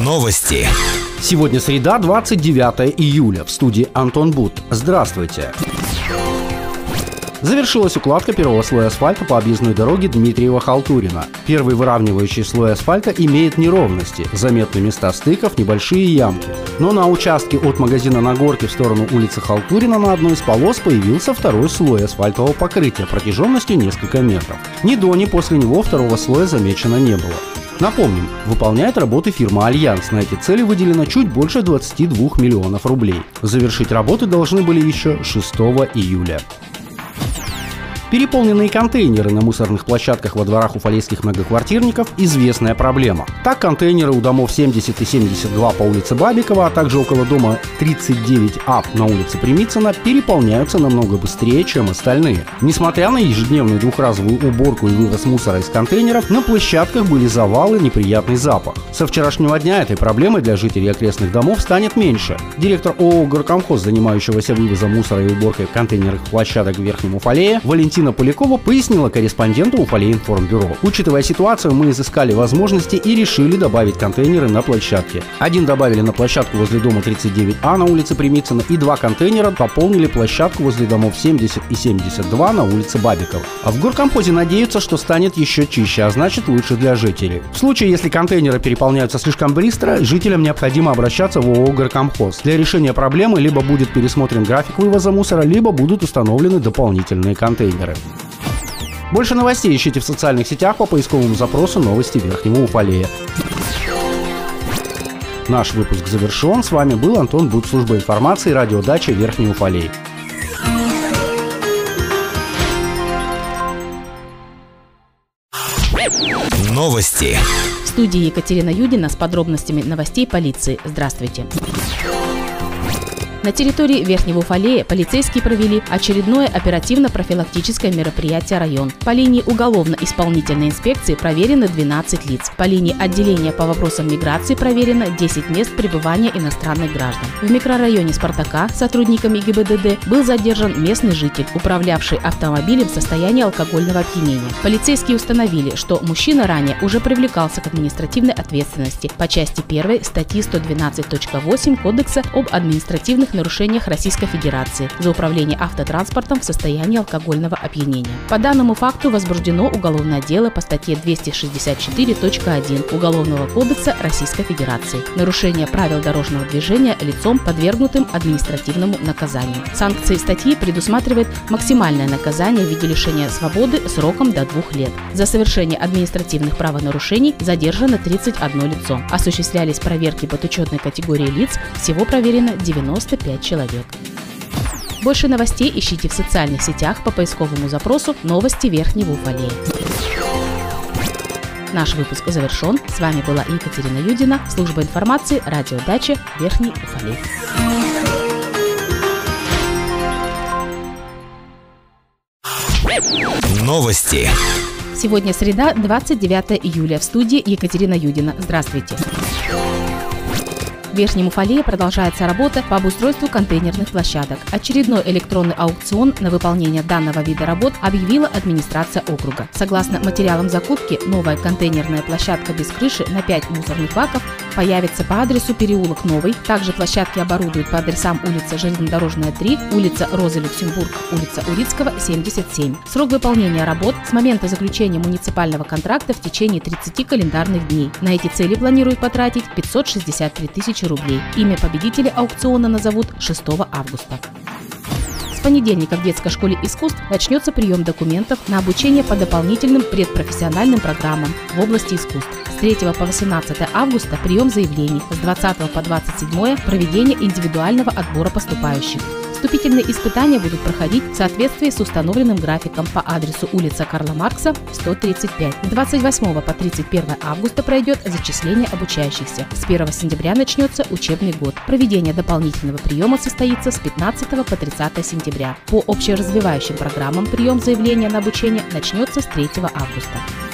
Новости. Сегодня среда, 29 июля. В студии Антон Бут. Здравствуйте. Завершилась укладка первого слоя асфальта по объездной дороге Дмитриева-Халтурина. Первый выравнивающий слой асфальта имеет неровности, заметны места стыков, небольшие ямки. Но на участке от магазина на горке в сторону улицы Халтурина на одной из полос появился второй слой асфальтового покрытия протяженностью несколько метров. Ни до, ни после него второго слоя замечено не было. Напомним, выполняет работы фирма «Альянс». На эти цели выделено чуть больше 22 миллионов рублей. Завершить работы должны были еще 6 июля. Переполненные контейнеры на мусорных площадках во дворах уфалейских многоквартирников – известная проблема. Так, контейнеры у домов 70 и 72 по улице Бабикова, а также около дома 39А на улице Примицына переполняются намного быстрее, чем остальные. Несмотря на ежедневную двухразовую уборку и вывоз мусора из контейнеров, на площадках были завалы, неприятный запах. Со вчерашнего дня этой проблемой для жителей окрестных домов станет меньше. Директор ООО «Горкомхоз», занимающегося вывозом мусора и уборкой контейнерных площадок в Верхнем Уфалее, Валентин Валентина Полякова пояснила корреспонденту Уфалеинформбюро. Учитывая ситуацию, мы изыскали возможности и решили добавить контейнеры на площадке. Один добавили на площадку возле дома 39А на улице Примицына и два контейнера пополнили площадку возле домов 70 и 72 на улице Бабикова. А в горкомхозе надеются, что станет еще чище, а значит лучше для жителей. В случае, если контейнеры переполняются слишком быстро, жителям необходимо обращаться в ООО «Горкомхоз». Для решения проблемы либо будет пересмотрен график вывоза мусора, либо будут установлены дополнительные контейнеры. Больше новостей ищите в социальных сетях по поисковому запросу «Новости Верхнего Уфалея». Наш выпуск завершен. С вами был Антон Буд, служба информации, радиодача Верхний Уфалей. Новости. В студии Екатерина Юдина с подробностями новостей полиции. Здравствуйте. На территории Верхнего Уфалея полицейские провели очередное оперативно-профилактическое мероприятие «Район». По линии уголовно-исполнительной инспекции проверено 12 лиц. По линии отделения по вопросам миграции проверено 10 мест пребывания иностранных граждан. В микрорайоне «Спартака» сотрудниками ГИБДД был задержан местный житель, управлявший автомобилем в состоянии алкогольного опьянения. Полицейские установили, что мужчина ранее уже привлекался к административной ответственности по части 1 статьи 112.8 Кодекса об административных административных нарушениях Российской Федерации за управление автотранспортом в состоянии алкогольного опьянения. По данному факту возбуждено уголовное дело по статье 264.1 Уголовного кодекса Российской Федерации. Нарушение правил дорожного движения лицом, подвергнутым административному наказанию. Санкции статьи предусматривают максимальное наказание в виде лишения свободы сроком до двух лет. За совершение административных правонарушений задержано 31 лицо. Осуществлялись проверки подучетной категории лиц, всего проверено 95 5 человек. Больше новостей ищите в социальных сетях по поисковому запросу «Новости Верхнего Уфалея». Наш выпуск завершен. С вами была Екатерина Юдина, служба информации, радиодача Верхний Уфалей. Новости. Сегодня среда, 29 июля. В студии Екатерина Юдина. Здравствуйте. В Верхнем Уфалее продолжается работа по обустройству контейнерных площадок. Очередной электронный аукцион на выполнение данного вида работ объявила администрация округа. Согласно материалам закупки, новая контейнерная площадка без крыши на 5 мусорных баков появится по адресу переулок Новый. Также площадки оборудуют по адресам улица Железнодорожная 3, улица Розы Люксембург, улица Урицкого, 77. Срок выполнения работ с момента заключения муниципального контракта в течение 30 календарных дней. На эти цели планируют потратить 563 тысячи рублей. Имя победителя аукциона назовут 6 августа понедельника в детской школе искусств начнется прием документов на обучение по дополнительным предпрофессиональным программам в области искусств. С 3 по 18 августа прием заявлений, с 20 по 27 проведение индивидуального отбора поступающих. Вступительные испытания будут проходить в соответствии с установленным графиком по адресу улица Карла Маркса, 135. С 28 по 31 августа пройдет зачисление обучающихся. С 1 сентября начнется учебный год. Проведение дополнительного приема состоится с 15 по 30 сентября. По общеразвивающим программам прием заявления на обучение начнется с 3 августа.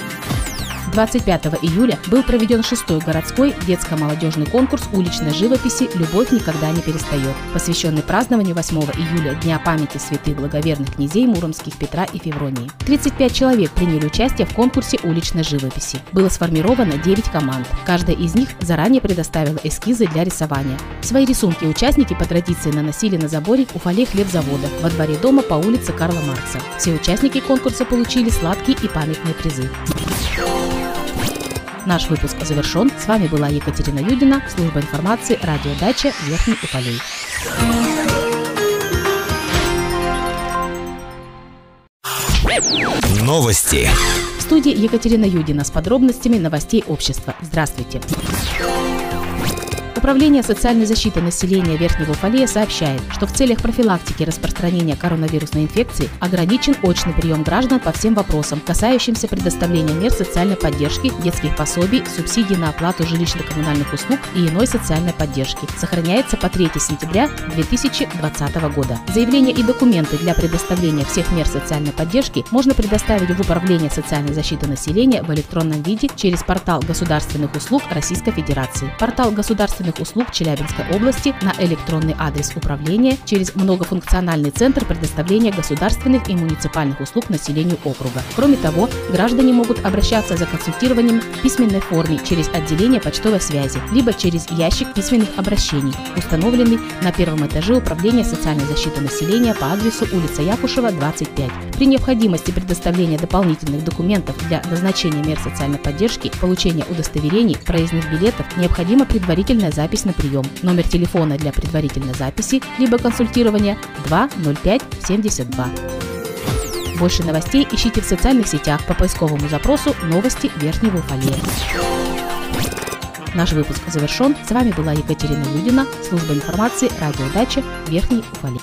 25 июля был проведен шестой городской детско-молодежный конкурс уличной живописи «Любовь никогда не перестает», посвященный празднованию 8 июля Дня памяти святых благоверных князей Муромских Петра и Февронии. 35 человек приняли участие в конкурсе уличной живописи. Было сформировано 9 команд. Каждая из них заранее предоставила эскизы для рисования. Свои рисунки участники по традиции наносили на заборе у фоле хлебзавода во дворе дома по улице Карла Маркса. Все участники конкурса получили сладкие и памятные призы. Наш выпуск завершен. С вами была Екатерина Юдина, служба информации, радиодача Верхний Уфалей. Новости. В студии Екатерина Юдина с подробностями новостей общества. Здравствуйте. Управление социальной защиты населения Верхнего Уфалея сообщает, что в целях профилактики распространения коронавирусной инфекции ограничен очный прием граждан по всем вопросам, касающимся предоставления мер социальной поддержки, детских пособий, субсидий на оплату жилищно-коммунальных услуг и иной социальной поддержки. Сохраняется по 3 сентября 2020 года. Заявления и документы для предоставления всех мер социальной поддержки можно предоставить в Управление социальной защиты населения в электронном виде через портал государственных услуг Российской Федерации. Портал государственных коммунальных услуг Челябинской области на электронный адрес управления через многофункциональный центр предоставления государственных и муниципальных услуг населению округа. Кроме того, граждане могут обращаться за консультированием в письменной форме через отделение почтовой связи, либо через ящик письменных обращений, установленный на первом этаже Управления социальной защиты населения по адресу улица Якушева, 25. При необходимости предоставления дополнительных документов для назначения мер социальной поддержки, получения удостоверений, проездных билетов, необходима предварительная запись на прием. Номер телефона для предварительной записи либо консультирования 205 72. Больше новостей ищите в социальных сетях по поисковому запросу «Новости Верхнего Уфалея». Наш выпуск завершен. С вами была Екатерина Юдина, служба информации, радиодача Верхний Уфалей.